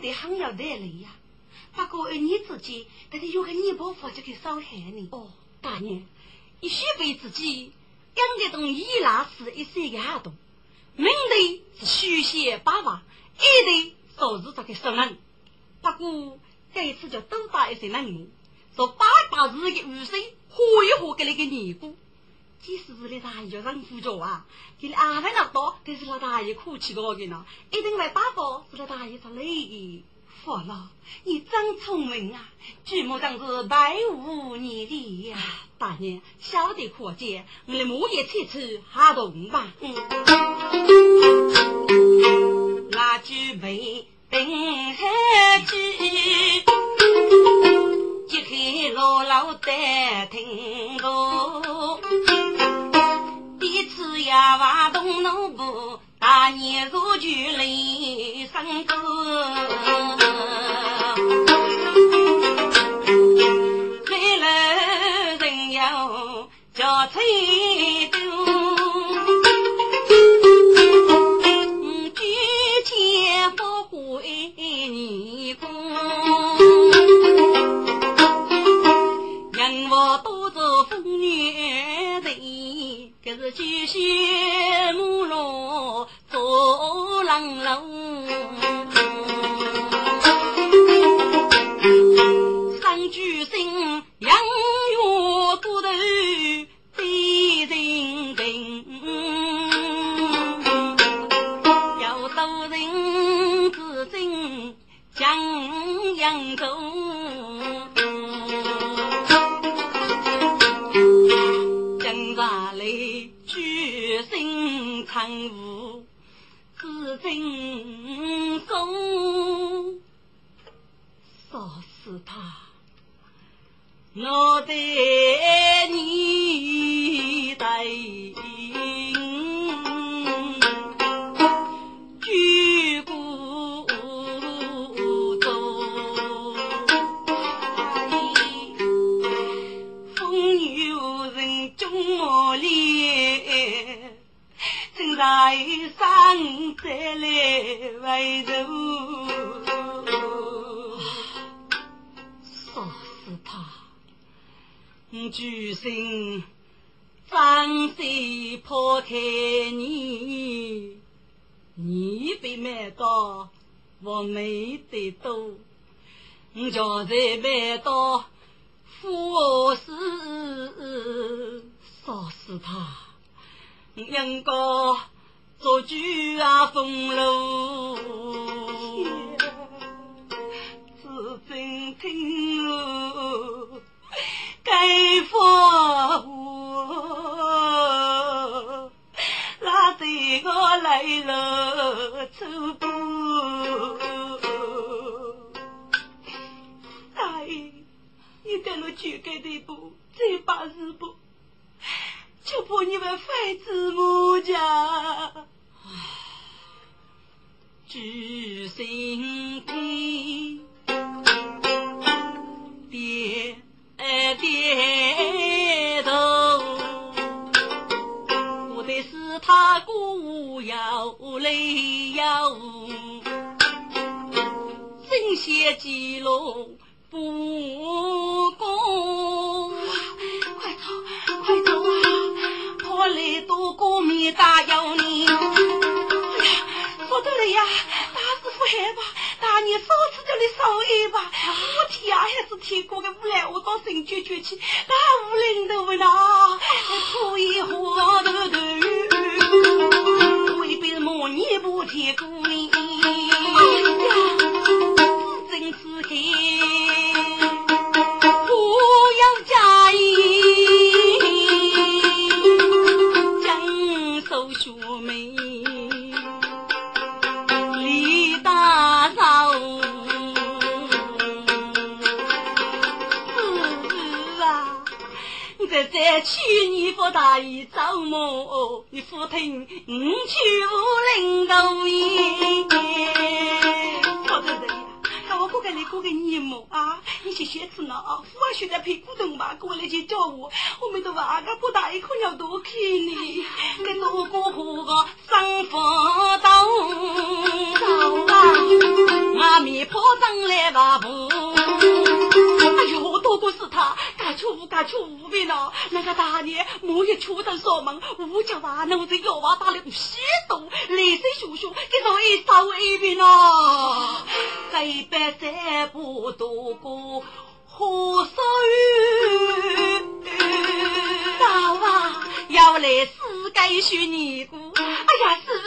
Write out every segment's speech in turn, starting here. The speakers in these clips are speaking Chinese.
得很要得累呀。不过你自己，但是有个你不服就给伤害你。哦，大年，你须为自己。养的东伊拉是一岁个孩童，明的是虚写八万，一的说是这个生人。不过这一次就多打一些人，说八八日的雨水喝一喝给那个尼姑。即使是那大爷人夫着啊，给你安排那多，都是那大爷哭泣过的呢。一定会八宝是那大爷他累的。佛了，你真聪明啊！举目当是百无你力呀！大人晓得可见，我们木叶切切哈动吧。那举杯冰海去，揭开牢牢的听过，第一次也挖东农部。大年如菊雷声歌，吹来人哟叫吹是继续母老。做郎龙，三句心养月骨头心参悟。是真松，杀死他，我的再来回头，杀死他！举心张嘴抛开你，你被卖到我没得多，我叫在卖到富士杀死他。应该做句啊风流，自尊听我该发我，拉对我来了走步。大爷，你跟我去给的不？再把日不？就怕你们废子母家，举心的爹爹头，我的是他姑要累要，真些记录不公，快走快走啊！我来多过面大要你，说得来呀，大师傅害怕，大年少次叫你少一吧，我天啊，还是天过的无赖，我到神界绝去，大无领头问啊，可以活头头，为被骂你不天过年，哎呀，此间。去年不大爷招募，你父听五去五零头耶，好的人。我过给你过给你么啊？你去写字呢啊？我，学点屁股动吧，过来去叫我。我们都话个不大一颗鸟多看你，给多过河个生活道，走啊！外面跑上来吧不？是他，该出无该出无边了。那个大年，我也出头锁门，我叫话奴才要话打了许多，泪水叔叔给我一扫一遍了。这边再不渡过河水，早啊要来世界学尼姑。哎呀，师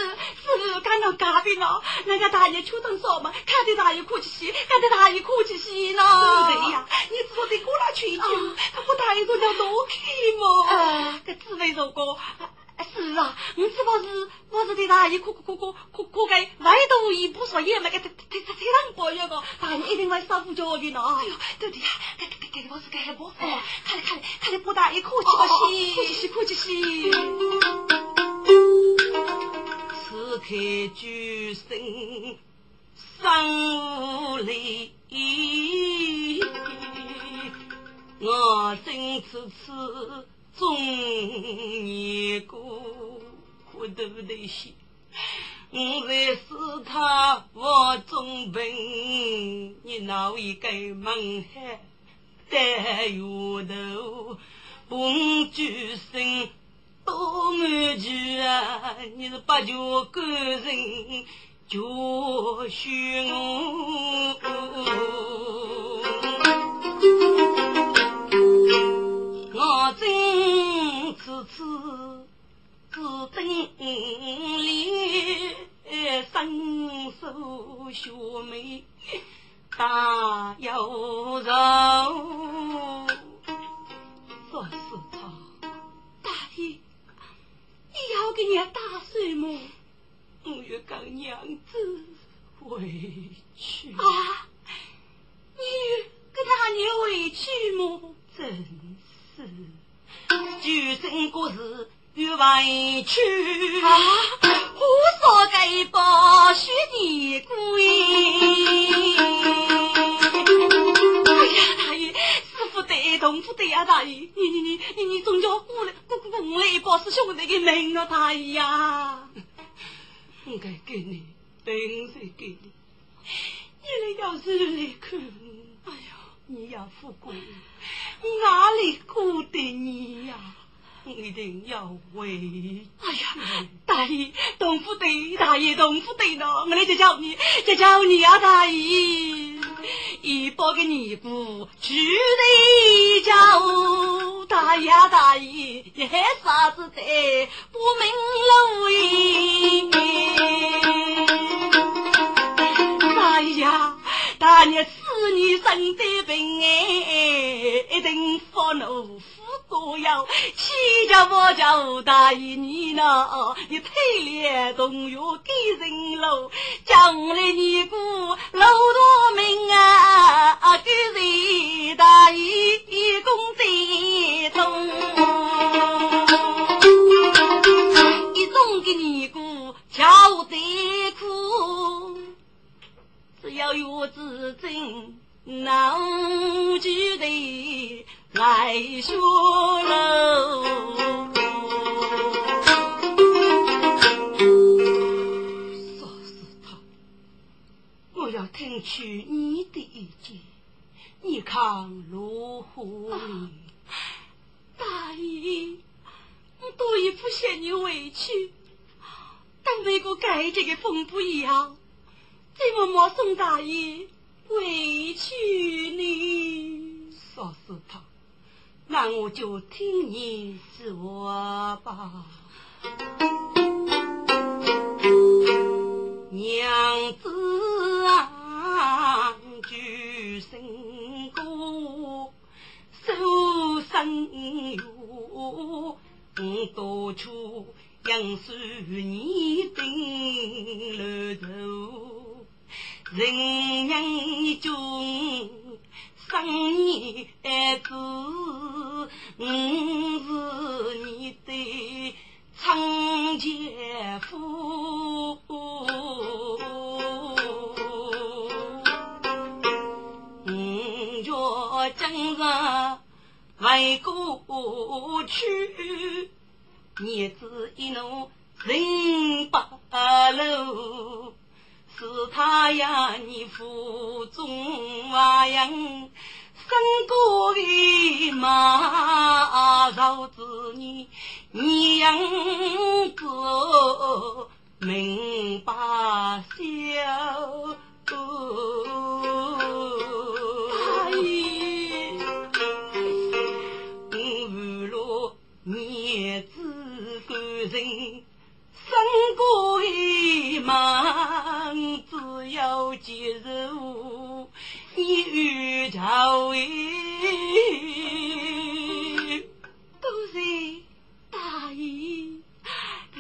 傅师傅，看到隔壁了，那个大爷出灯烧嘛，看着大爷哭起戏，看着大爷哭起戏呢。对呀，你知道得过来劝劝，他不大爷说叫多看嘛。这滋味如果。是啊，我只不是我是对大爷哭哭哭哭哭哭个外头一不说也没个，他他他非常不要个，大爷一定会少负教育呢。哎呦，对的呀，给给给我是给了不？哦，看来看来看来不大爷哭起个戏，哭起戏哭此刻举身生无力，我真此次。终年过，我都得些。我在寺塔我中病，你闹一个门海在月头，红酒声多满句啊！你是八九个人就许我。我真此次只等里伸手学妹大有肉，回去啊！你跟大爷回去么？真。是，就生故事又委屈啊！我说该报许你归。哎呀，大爷，师傅对，同父对呀，大爷，你你你你你总叫我来，我我我来报是兄弟的命啊，大爷呀！我该给你，等谁给你？你来要是来看，哎呀，你要富贵。哪里顾得你呀？一定要回。哎呀，大爷，东府对，大爷，东府对了，我来就叫你，就叫你啊，大爷，一包个尼姑去得叫，大爷大爷，你还啥子的不明路哎，大爷。是你生的病哎，一定发怒夫过要，气叫我叫大爷你呢？你腿脸动药给人喽，将来你姑老多命啊，给谁大爷公在中，有自尊，能记得来学喽。说是他，我要听取你的意见，你看如何？大爷，我多也不嫌你委屈，但为个改这个风不一样。怎么莫宋大爷委屈你？说死他，那我就听你说吧。娘子啊，举身过，手生有，多处杨树你顶楼头，人娘一种生你爱子，我是你的长姐夫。今日为过去，儿子一怒人不露，是他呀你腹中娃养，生过的马肉子你你养子明白笑。人生过一忙，只要接受你遇着为。都是大爷，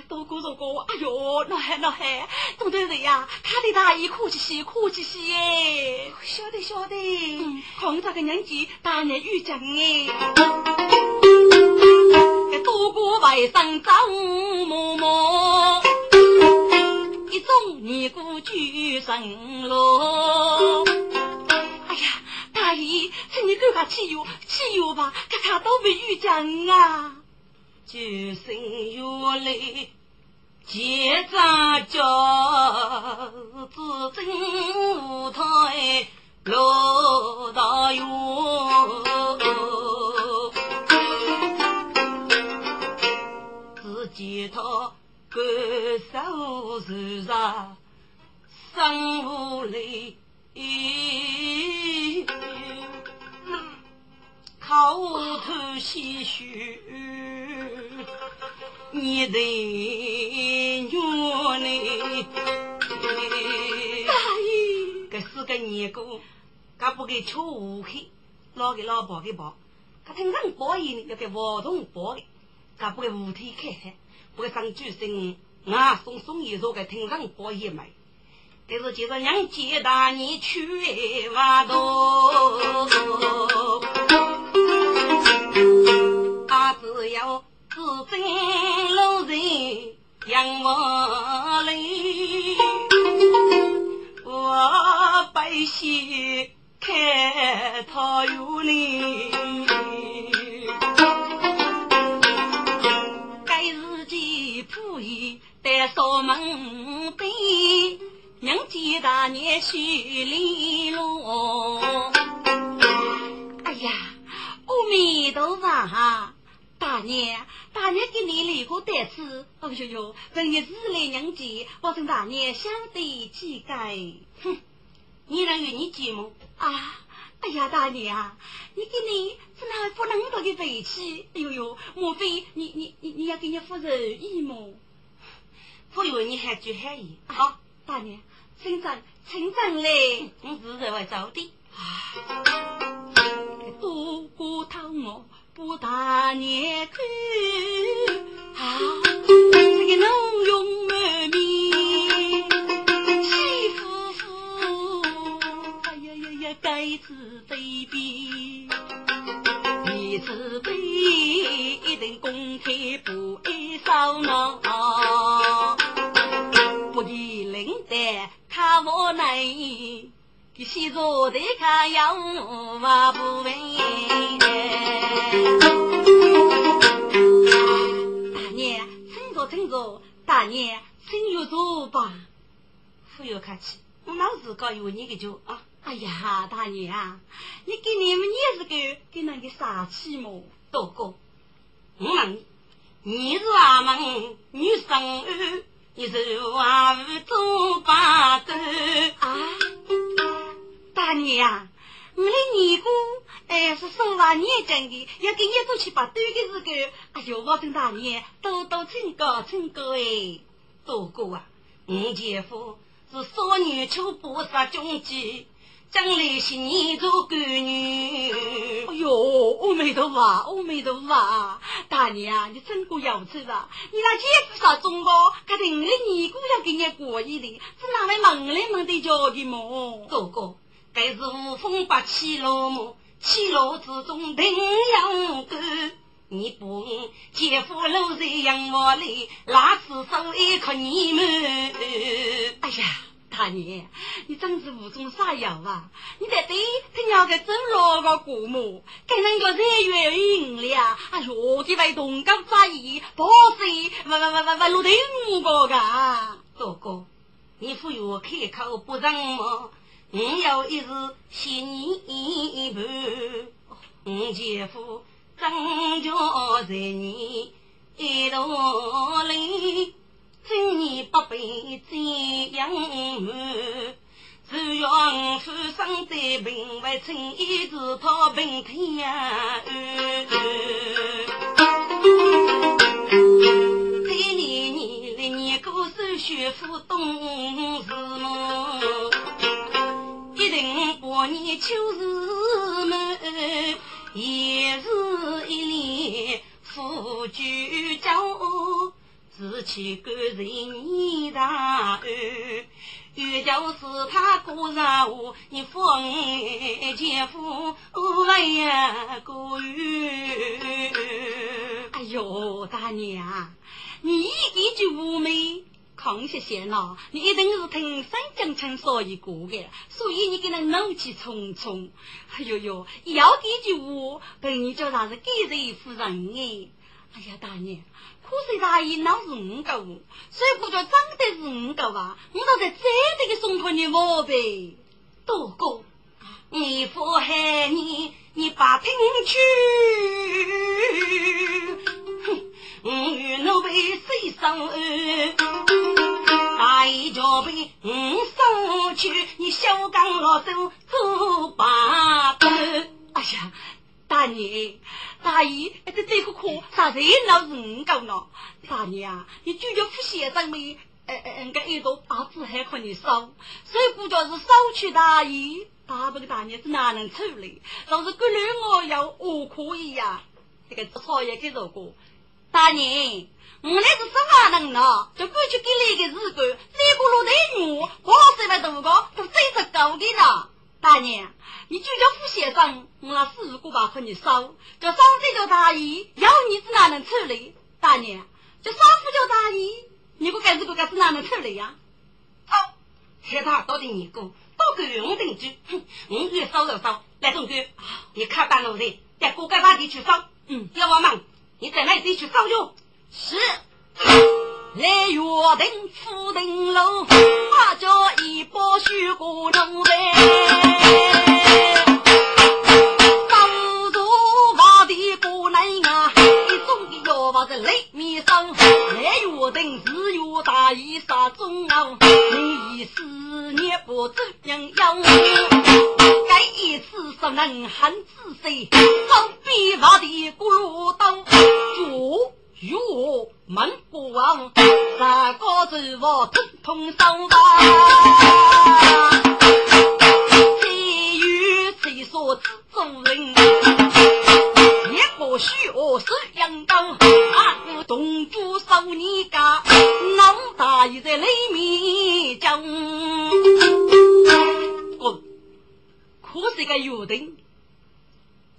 多哥多哥，哎呦，那还那还，东头人呀，他的大爷客气些，客气些耶。晓得晓得，嗯，看这个年纪，大年遇见哎。多过外甥走默默，一众尼姑举神罗。哎呀，大爷，请你赶快汽油，汽油吧，看看都没遇见啊。举神月来结扎脚，自真无台罗大院。吉他歌手是啥？生无泪，口吐鲜血，你的娘嘞！大爷，这四个年过，他不给吃乌黑，老给老婆给包，他听人包烟要给活动包的，他不给五天开开。不上举声，我送送一首给听上播一枚。但是今日娘接大你去挖洞，他只要自尊路人养我嘞，我百姓开桃园里。在扫门边，娘见大娘修理路。哎呀，阿弥陀佛哈！大娘，大娘给你立过单子。哦呦呦，人家日来娘家，保证大娘相对几该。哼，你能与你寂寞啊？哎呀，大娘，你给你怎么不那么多的脾气？哎呦呦，莫非你你你你要给你夫人意么？我以为你喊句喊伊，好，大娘，请站，请站嘞，我自认为早的。多过头我不大娘看，啊，这个浓容满面，呀呀呀，该子卑鄙，你自卑，一定公开不爱烧脑。看我内，给西座的看要话不问。大娘，请坐，请坐。大娘，请入座吧。不要客气，我老自告有你个就啊。哎呀，大娘，你给你们也是个给那个傻气么？大哥，我问你，你是俺们女生你是娃儿做把子啊，大娘呀，我的尼姑哎是说话念经的，要给你做七八对的时候，哎呦，我跟大娘多多请教请教哎，多哥啊，我姐夫是少女求菩萨中计，将来是你做闺女。哎呦，阿弥陀佛，阿弥陀佛！大娘啊，你真过要吃啊！你那姐夫啥中国，肯定你尼姑要给你过一的，是哪位门来门的叫的么？哥哥，该是无风八起落么？起落之中定阳干。你不姐夫搂在阳光里，那次手一看你们。哎呀！大娘，你真是无中生有啊！你在对他娘个走路个姑母，给人个热月赢了，哎呦，这位同高在意，不是不不不不不，落定个噶。哥哥，你不要开口不让么？我有一日新年半，我姐夫张家在你一道里。今年八百真阳满，只愿富生在平为春，一直讨平天安。这年年来年过手学富懂事么？一定过年秋日满，一日一年富居家。自去感人你大安，又就是他过上我，你父爱姐夫为呀过月。哎呦，大娘，你一句妩媚，康熙贤呐，你一定是听三江城说一个的，所以你给人怒气冲冲。哎呦呦，要这句话，被你叫啥是给人夫人哎？哎呀，大娘。可是大爷那是五个，所以不叫长得是五个吧？我倒在这里给送托你我呗，多哥，你父害你，你把听去，哼，我与奴被谁收？大爷叫被我送去，你小刚老手做把头。哎呀！大爷，大爷，这这个课啥热闹是五个呢？大爷啊，你就叫副先生没？呃呃，个一朵八字还可以收，所以估叫是收取大爷。大伯个大爷是哪能处理？就是个女我要我可以呀。这个少爷给说过，大爷，我那是什么人呢？就过去给你一个日干，这个路的我，我这么多个都最是高的呢。大娘。你就叫副先生，我那四个把和你烧，叫上这叫大姨，要你是哪能处理？大娘，叫少妇叫大姨，你个该这个该是哪能处理呀？好，现在到底你个，到个我定居，哼，我越烧越烧，来东哥，你看半路的，在锅盖把地去烧，嗯，要我忙，你在那里去烧肉。是。来约定富定楼，花轿一包许过农呗。上座瓦地过难啊，一种的药房在雷面上。来约定是约大衣杀中啊，你思念不怎样样。该一次说能恨子谁？手边瓦地咕噜当住。哟，门不王，三个字我通通收吧。谁与谁说知做人？也不许我是阳刚，二个东主少你家，老大爷在里面讲。哦，可是个约定，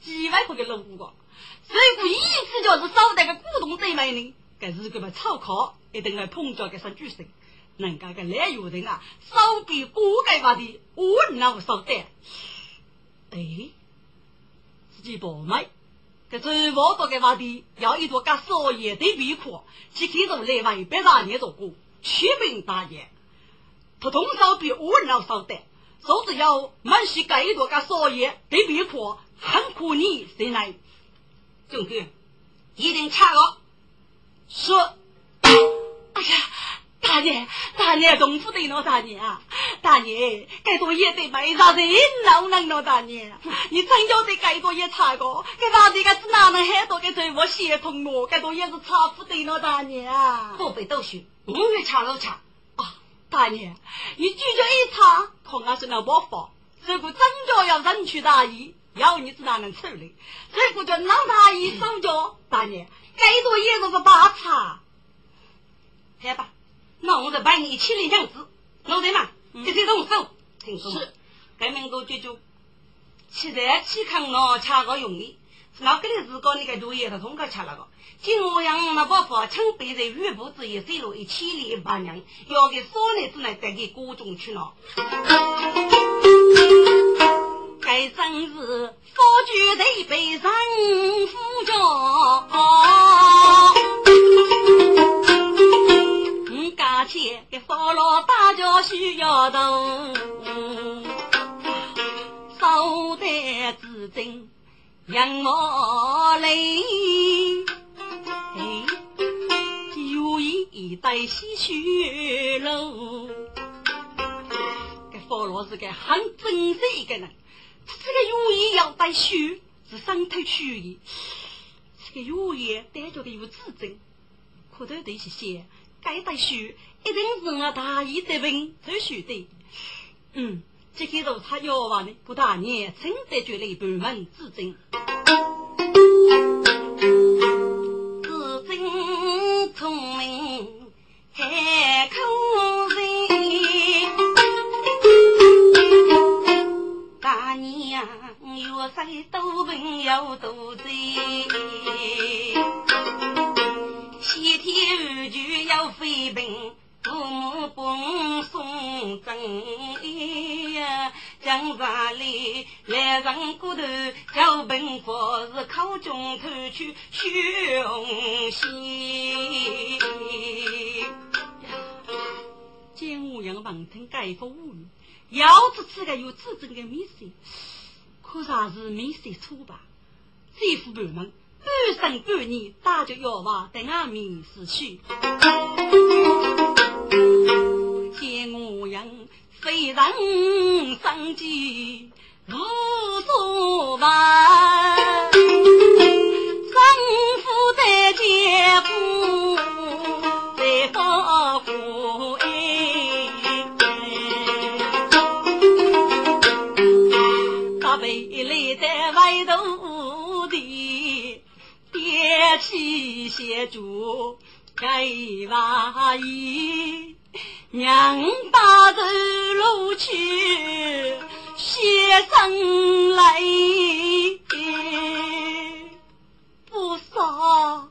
几万块的路过。如果一次就是烧得个古董最美呢，该是个么炒烤一定要碰着个上巨神，人家个来有人啊，烧比锅盖发的我那烧得，哎，自己不买，这最我多个发的要一朵个烧叶的皮壳，去看中来往一百多年做过，全凭大爷，普通烧比我那烧得，说是要满是盖一朵个烧叶的皮壳，很可你谁来？总哥，一定查我。说，哎呀，大爷，大爷，功夫对了，大爷啊，大爷，该多也得买啥子老能了，大爷，你真要得该多也查过，该啥子该是哪能很多个财务协同我？该多也是查不对了，大爷啊，不必多说，我也查了查。啊，大爷，你拒绝一查，可俺是那包法。如果真叫要人去大义，要你子哪能处理？这个叫老大一手脚，大爷该多也是个八叉。好吧，那我就帮你一起领样子，老弟嘛，直接动手。听说是，该民都解决。现在去看那恰个容易，那个的是搞那个作业的通过吃那个。今我让那把法枪背在玉部子也塞入一千里八娘，要给少年子来带给国中去了。该真是佛举得被人夫教，我家前给佛老大家需要动，手得自珍杨毛泪。一代唏嘘喽，这佛老是个很正直一个人，这个语言要带虚，是上头虚意。这个语言单着的有自尊，可头得些些，该带虚，一定是我大义的本最虚的。嗯，这个如他要话呢，不大年真的觉得半门自尊。开口月岁多病又多灾，先天二句要飞病，父母本送真呀，江山里来人骨头叫病佛是口中吐出凶心。见我样闻听盖风无语，要是此个有自尊的面色，可啥是面色粗吧？这副半门半生半年打着药娃等俺面死去。见我人非人生计无所办，起协助该娃衣，娘打着路去写生来，不杀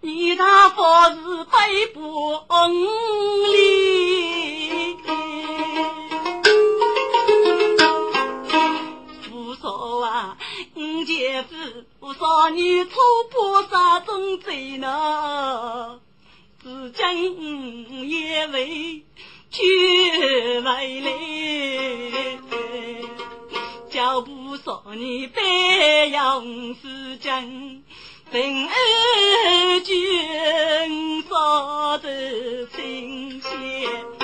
你那佛是背不理，不说啊，你姐夫夫。少女初破沙中罪呢，至今也未觉回来。脚步少女背杨思江，平儿君少得清闲。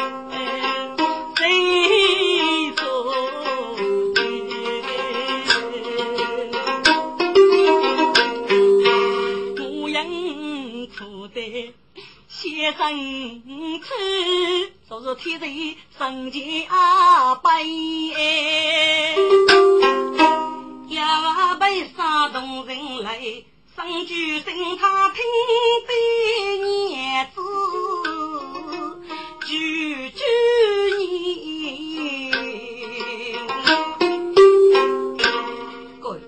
先生吃，说说天人生家悲，要被杀动人来，生举生他听得娘子句句言。各位，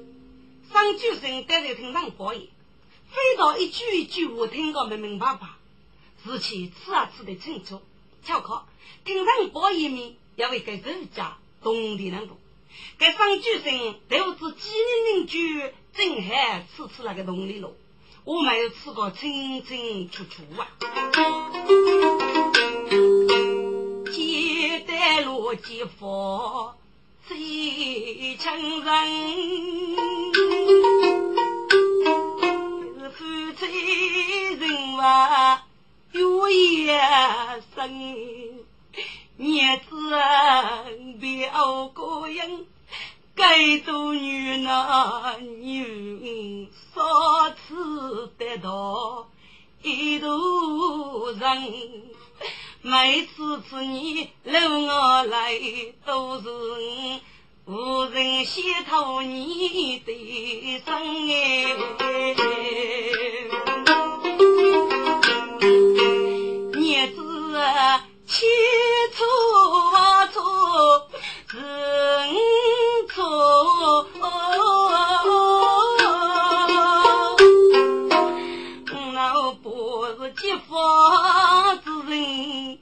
生举生待在听上报言，非到一句一句我听个明明白白。事情吃啊吃得清楚，巧克，听上报一面，要为给人家动的那个，给上举生都是几年邻居，正还吃吃那个动力了，我没有吃过清清楚楚啊。接待罗吉佛最亲人，是夫妻人话。有一生，日子表过人，该做女男女少吃得多，一路人，每次次你路我来，都是无人先讨你的生哎，日子。千错错人错，那不是结发之人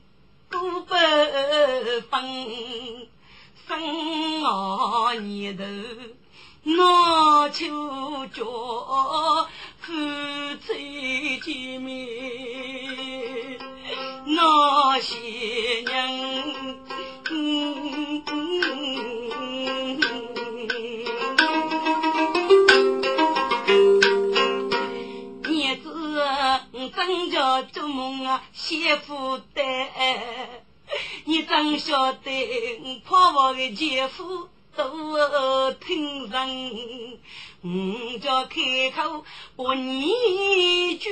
过不分，生儿年头闹秋脚，夫妻见面。那些人，日子真叫做梦啊，媳妇的，你真晓得，怕我的姐夫。都听人，我叫开口不你句，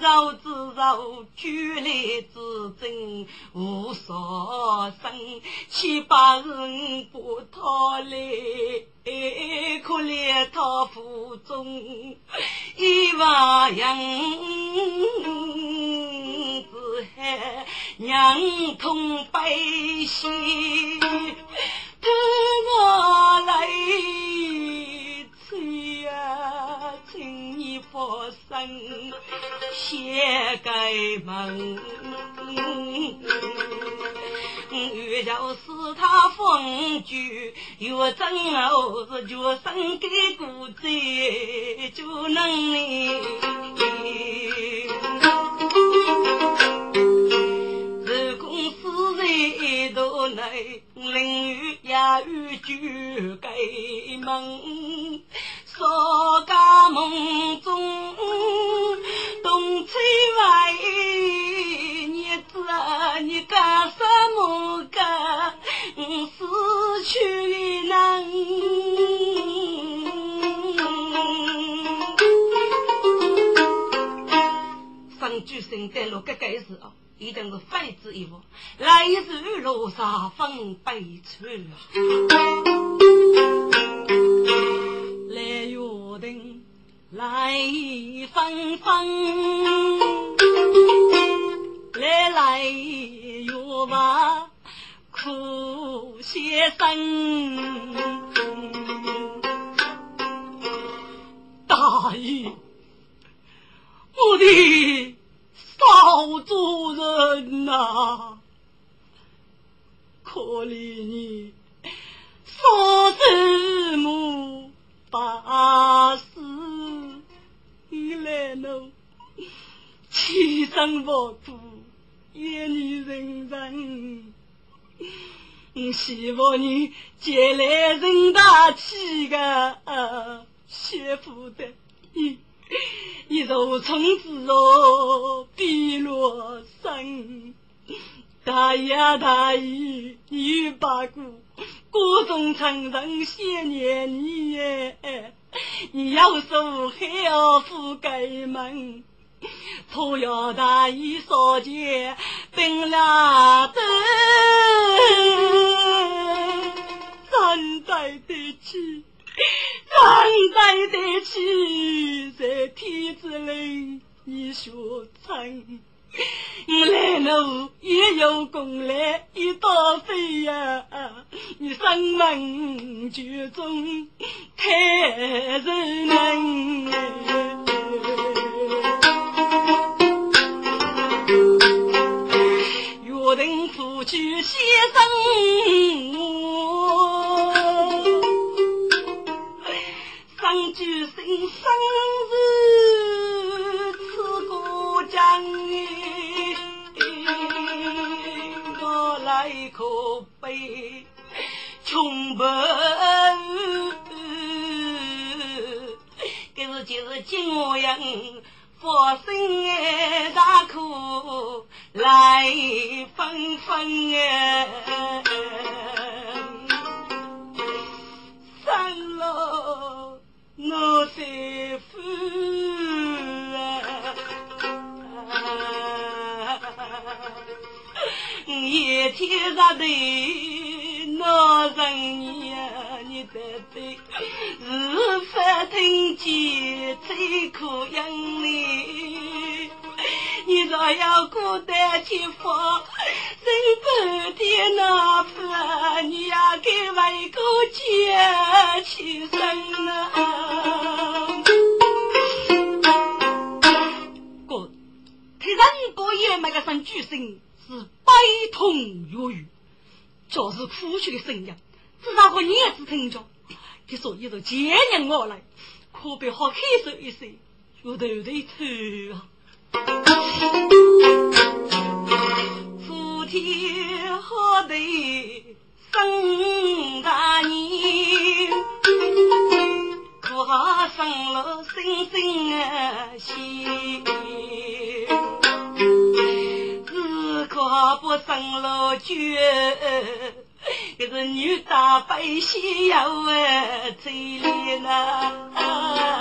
绕子绕句来自证无所生，七八人不讨来，可怜他腹中一娃样子还娘痛悲喜。跟我来催呀，请你放心，先开门。越叫是他风居，越争我是决生给骨子就能哩。一道内，淋雨也雨就该门，少家梦中东吹外，日子你干什么干？死去难。上句圣诞落个盖是啊。一定是废纸一物，来日路上分悲处啊！来约定来分分，来来约吧苦先生，大爷，我的。少主人呐，可怜你少子母八十你来喽，七生万苦，夜女人人，希望你将来人大气个媳妇的你。一座村子哦，碧落山。大爷大爷，你把姑姑中成人想念你耶。你要说还要富盖门，错要大爷少见冰了灯，怎对得起？怎对得起？在天之灵，你学成，我来路也有功来一道飞呀！你生门就中太人能，约定夫妻先生我。举身生日此过江，我来可悲穷不，这是就是今我样发生大苦来纷纷哎，三楼。我最烦啊！我一天到头闹人呀，你得罪，是法庭前最可厌的。你若要孤单寂寞，人半天那不，你要给外公家起身啊！哥，他人过夜那个声巨声是悲痛欲语，就是哭泣的声音，至少和你也只听着。他说：“一个见人我来，可别好开手一声，我头头疼啊！”夫妻好的生大年，可生了星星的心，只可不生了绝，这是女大百姓要嘴里呐。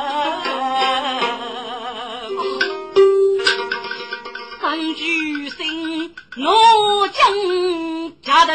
三句心，我将家头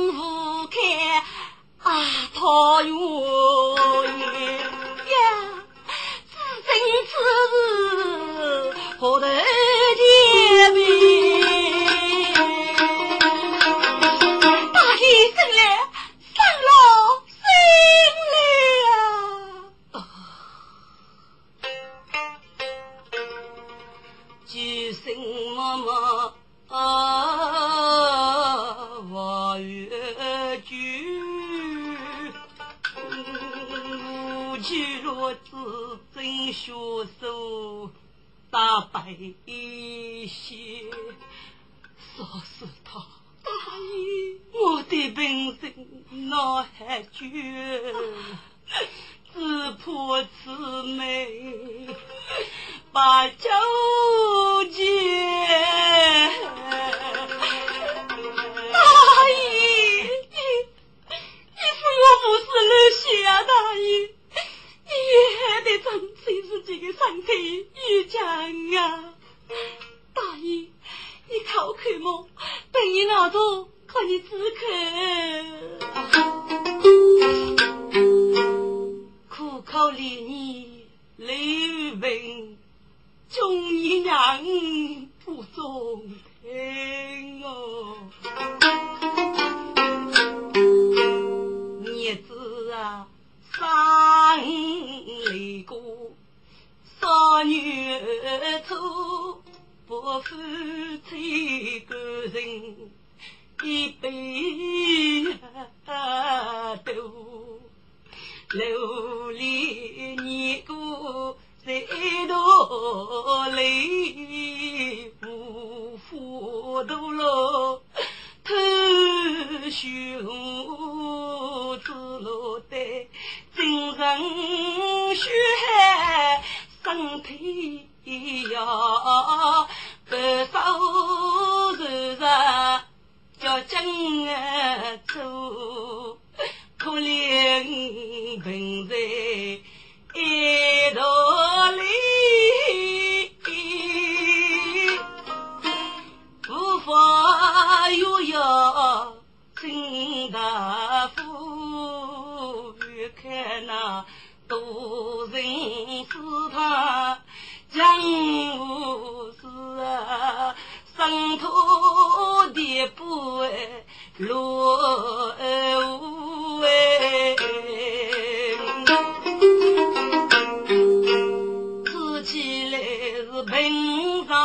心无开啊，桃源呀。今次何得一些，说是他大爷，我的本性脑海绝，只怕此美把酒戒。大爷，你你是我不是儿媳啊，大爷。你还得珍惜自己的身体越强啊！大爷，你口渴么？等你拿着，看你止渴。苦口里你泪文，终于让不中听哦。日子啊！三里过，少女处，不负这个人一杯多。流连年过再多泪，无福多了。偷学精神血身体要不受受江走，可怜贫在一道里，无法又要进大夫，看那多人是他江湖事啊。生土地不落无哎，吃起来是平常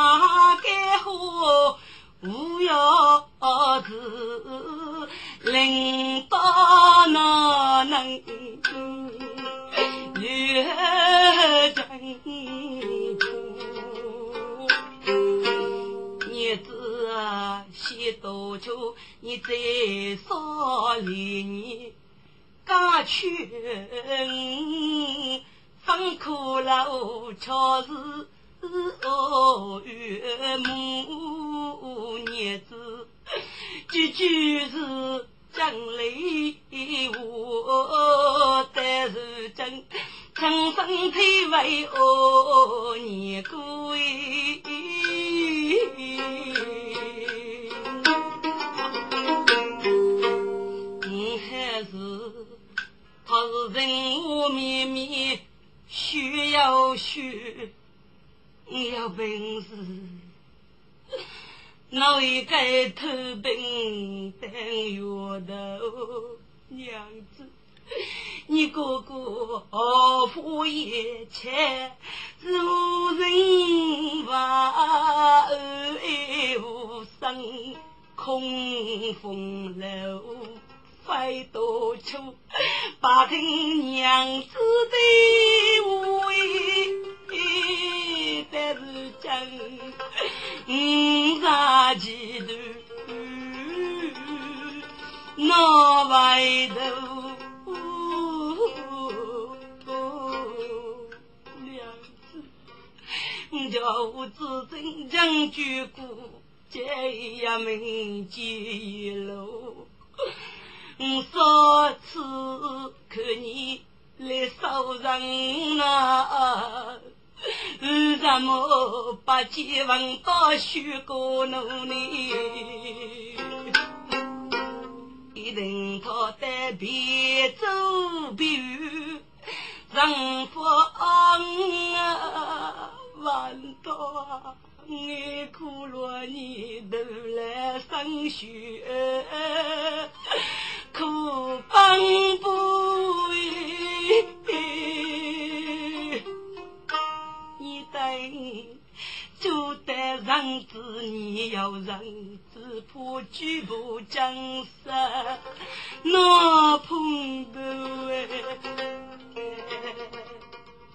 干活无要子，领导哪能越真？子啊，先多久？你再少年年，家去放苦劳，却是哦月母日子，句句是讲理话，但是真成身体为哦年归。你还是他是人物面面需要学，你要本事，哪一个偷病当药头娘子？你哥哥何富也切，如人话爱无声，空风楼飞多处，把听娘子的话，但是真五十几头，那外头。叫我自尊将军过，这一门一路。我说次看你来收人啊，为什么把结婚到许过奴呢？一定他得别走别远，人不啊。万多爱苦罗你都来生血，苦帮不子，你要让子破举步江山，那碰不哎，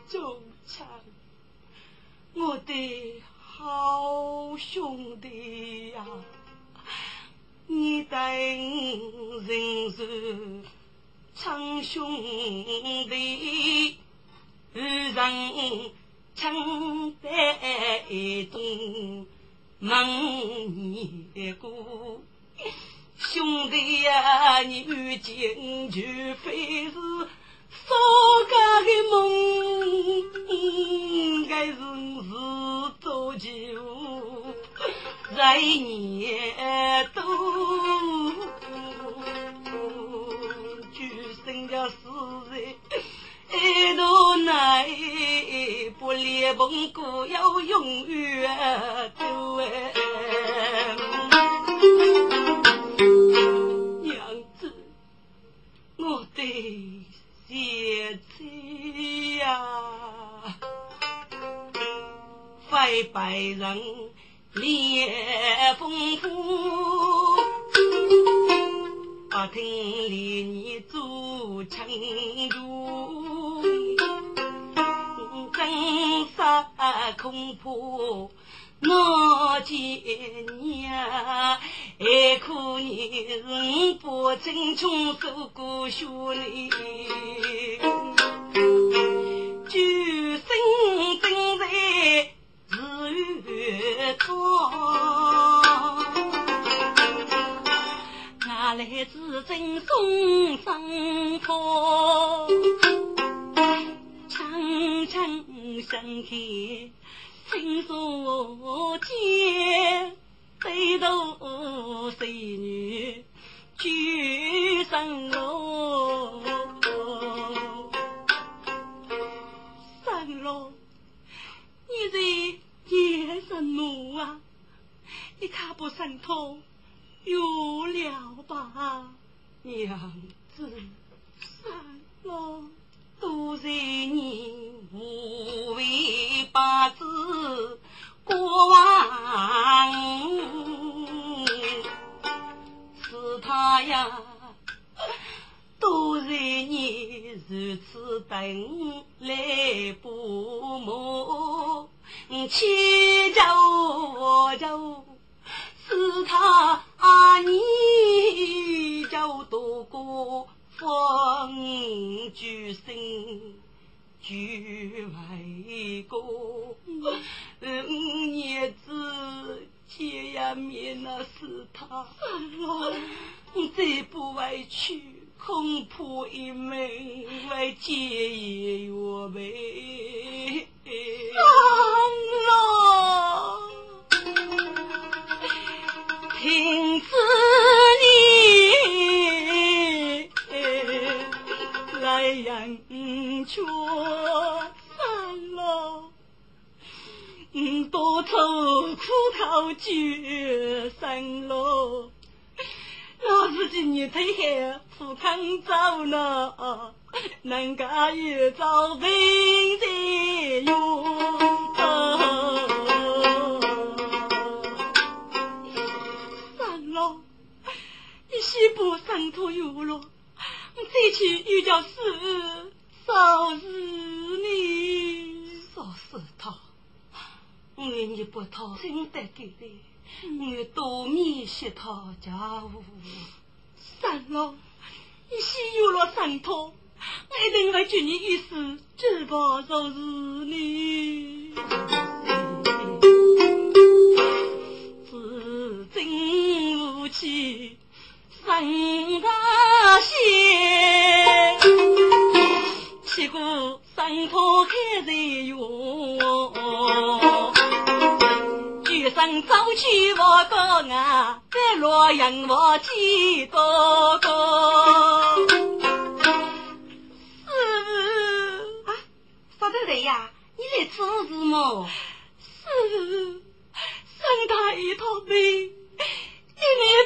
中枪。我的好兄弟呀，你等人是称兄弟，日人称代东门年过，兄弟呀，你遇见就非是。所家的梦，该是是做酒，来年都举生的死人，一路来不离梦，故要永远都哎。娘子，我的。姐姐呀，非白人脸丰富，不听连你做成主，恐怕那见你，还可你我把正中走过学里，九生正在自愈中，我来自正宗生活，长城。光，相看，亲所见，对头谁女举上楼，三楼，你在夜什么啊？你看不上头，有了吧，娘子，三楼。多少年无为八字过往，是他呀！多少年如此等来不磨，千家万家是他你就多过。风举声，举为歌。五叶子见呀面那是他，再不委屈，恐怕一门会结业我们。却散了，多愁苦头绝生了。老子今年退下赴康走了，人家也遭病在用。散了，你西部上头有了。再去又叫死，烧死你，烧死他！我你不讨真得给的，我多面谢他家务。三郎，你先有了三套，我一定会救你一死，只怕烧死你。自今无气。生大仙，起过生托开在用，举身走起我高啊，在洛阳我几多个。师傅啊，啥子人呀？你来做事么？师傅，生他一套病，一年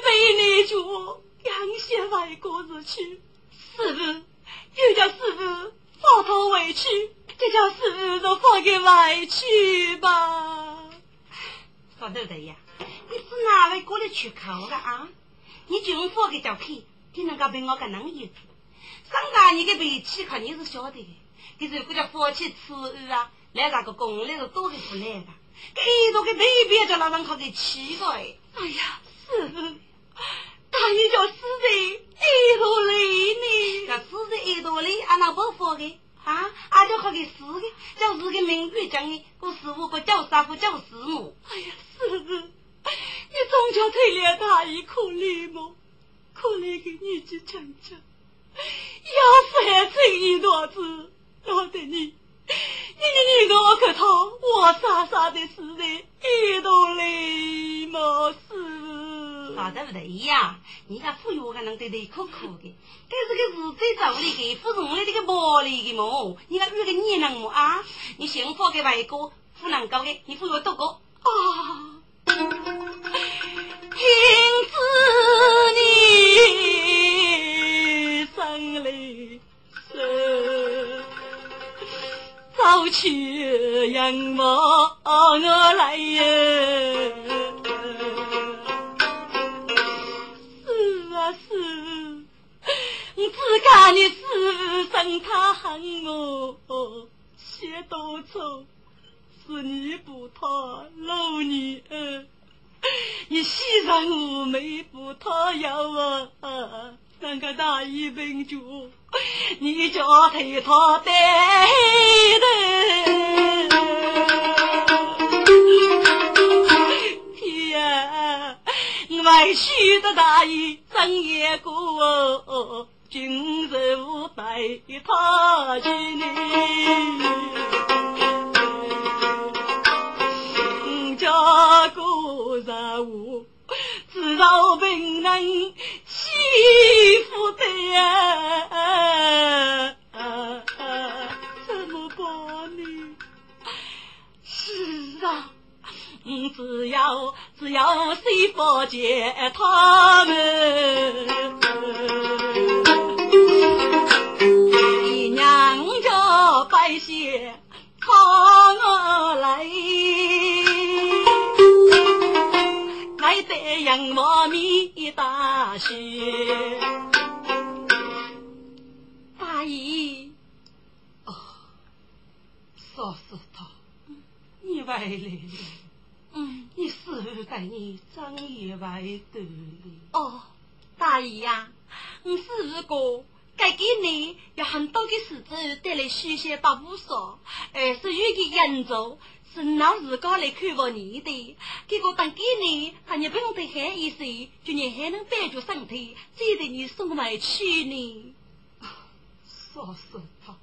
背一年养些外国日去，师傅又叫师傅放他回去，就叫师傅都放给委屈吧。说对的呀，你是哪位过来取口的啊？你就放给叫去，听人家被我个能意思。上大你的脾气肯定是晓得的，可是国家放弃吃鱼啊，来那个公来是多的不来的，给多个对比就让人可给气个哎。哎呀，师傅。他也叫死在耳朵里呢，叫死在耳朵里，俺那不放的啊，俺就可给死的，叫是个名贵讲的，我师傅不叫师傅叫师母。哎呀，师傅，你总叫推了他一可怜么？可怜的你去讲讲，要是还真一多子，我得你，你你你我可他，我傻傻的死在一朵里么？师傅，啥都不对呀。你家富有还能对对可可的，这是个日子造里的，不是我的这个玻璃的嘛？你看遇个你能么啊？你幸福的外国富能搞的，你富有多个啊？听知你生离死，早去仰望我来呀。只看你师傅生他恨我，写多愁，是你不讨老女儿，你牺牲妩媚不讨要啊，那个大义本主，你叫替他担的，天，外婿的大义真也过。今日我带她去你。家公啊我知道被你欺负的呀怎么办呢是啊只要只要谁妇见他们。家百姓。我来，爱得杨花米大雪。大姨，哦，说是他，你回来了。嗯，你师傅带你张也外头了。哦，大姨呀，我师傅哥。该给你有很多的事子带来许些把不少，而是有个严重，是拿自个来看望你的。结果当给你，他你不用得喊一声，就你还能保住身体，再得你送回去呢。说实话，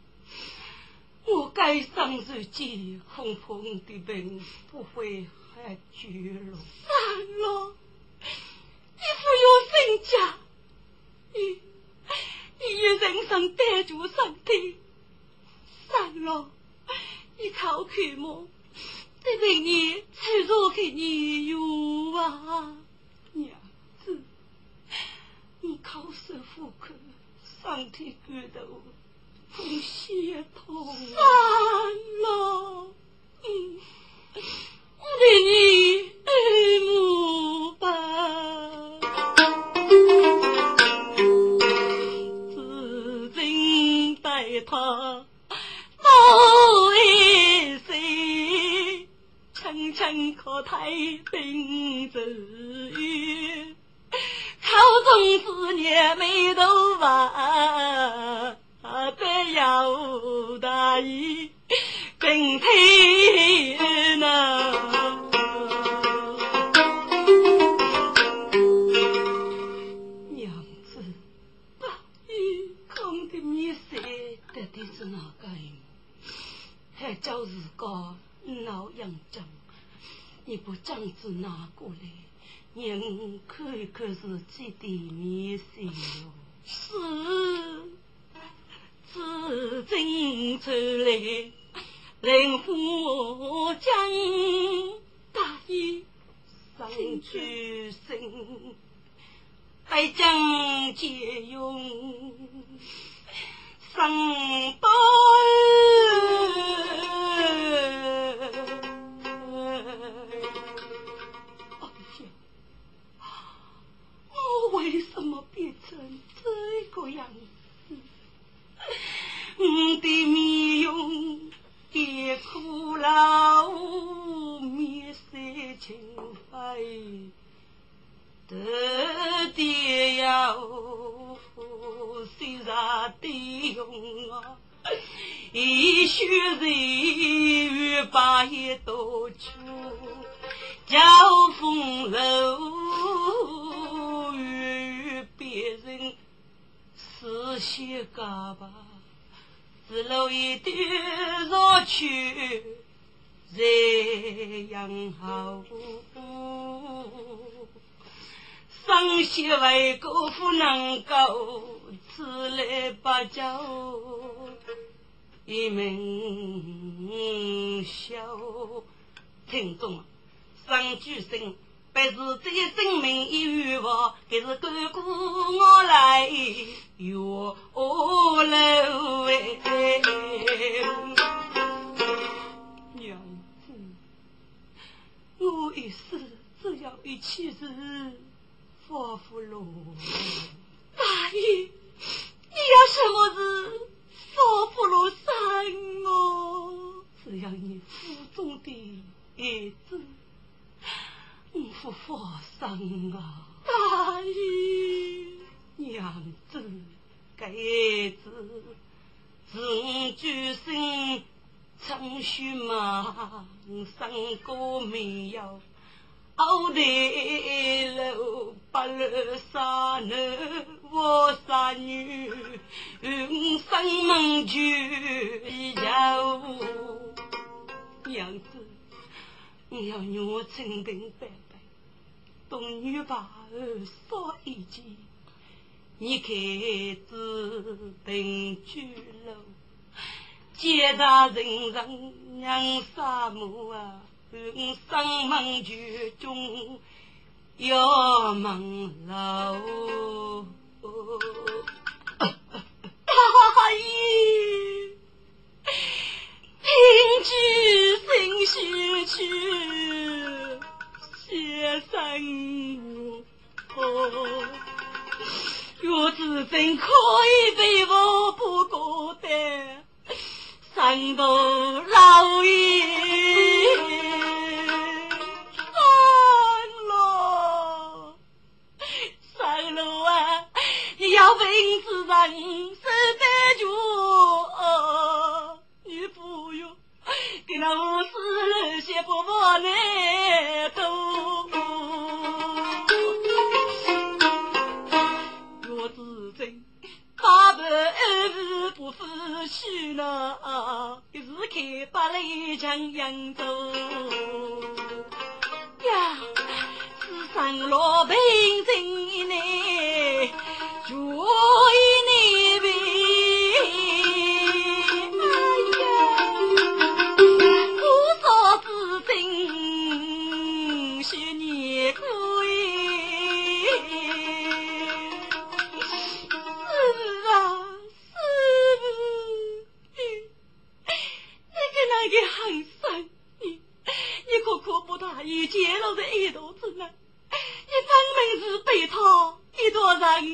我该上日记，恐怕我的病不会还绝了。算了，你不要生家，你。你一人生带住身体，算了，你考看么？这明年出入给你用啊，娘子，你考试复课，身体骨头风血痛，算了，嗯，我对你爱慕吧。他多一岁，轻轻可抬兵走远，口中思念眉头弯，不要大意，并退难。还叫自个老杨家，你不将子拿过来，让看一看自己的面色哟。是，自今出来，令夫将大义上去生，百将皆用。生多，个样？我的面容也苦劳，面色清白，得爹要。虽然的用啊，一须人与把一道出，交风流与别人是些干吧，只留一点热去这样好。生息为国不能够自来八九一门孝，听众上句声，不是这生命一语话，这是哥哥我来哟楼哎，娘子，我一世只要一起日。发福喽！大爷，你要什么子发福喽山哦？只要你腹中的儿子，我不发生啊！大爷，娘子，该儿子是我举身长须马，生过没有？后台楼八楼三男我三女，五生门就有娘子，你要让我清平白白，东女把儿少一件，你开子定居楼，见他人人娘杀母啊，上门就中要梦楼。阿姨，听句心绪去，先生我，若子真可以被我不孤单，上头老爷。要问之人是得救，你不用给那五十人些婆婆来不服气呢，一时开把雷将扬州呀，世上老百姓呢。祝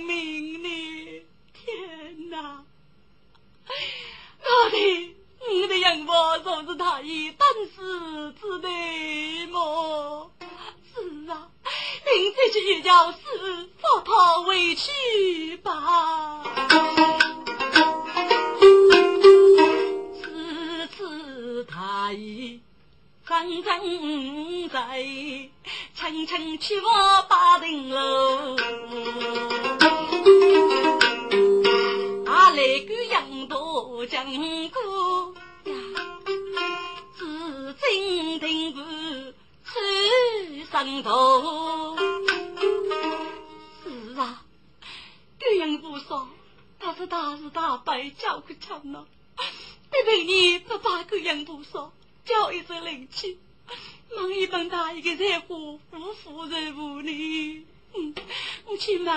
命呢！天哪！我的，我的养父是是太医当时之内么？是啊，临这去要是放他委屈吧。此次太医刚刚在。层层去我八层楼，来个杨多讲过呀，紫金顶部出上头。是啊，这样不说，他是大是大败叫个强呐，别为你不把个样不说，叫一声灵气。忙一帮大一个在乎，夫妇在屋里，嗯，我去忙。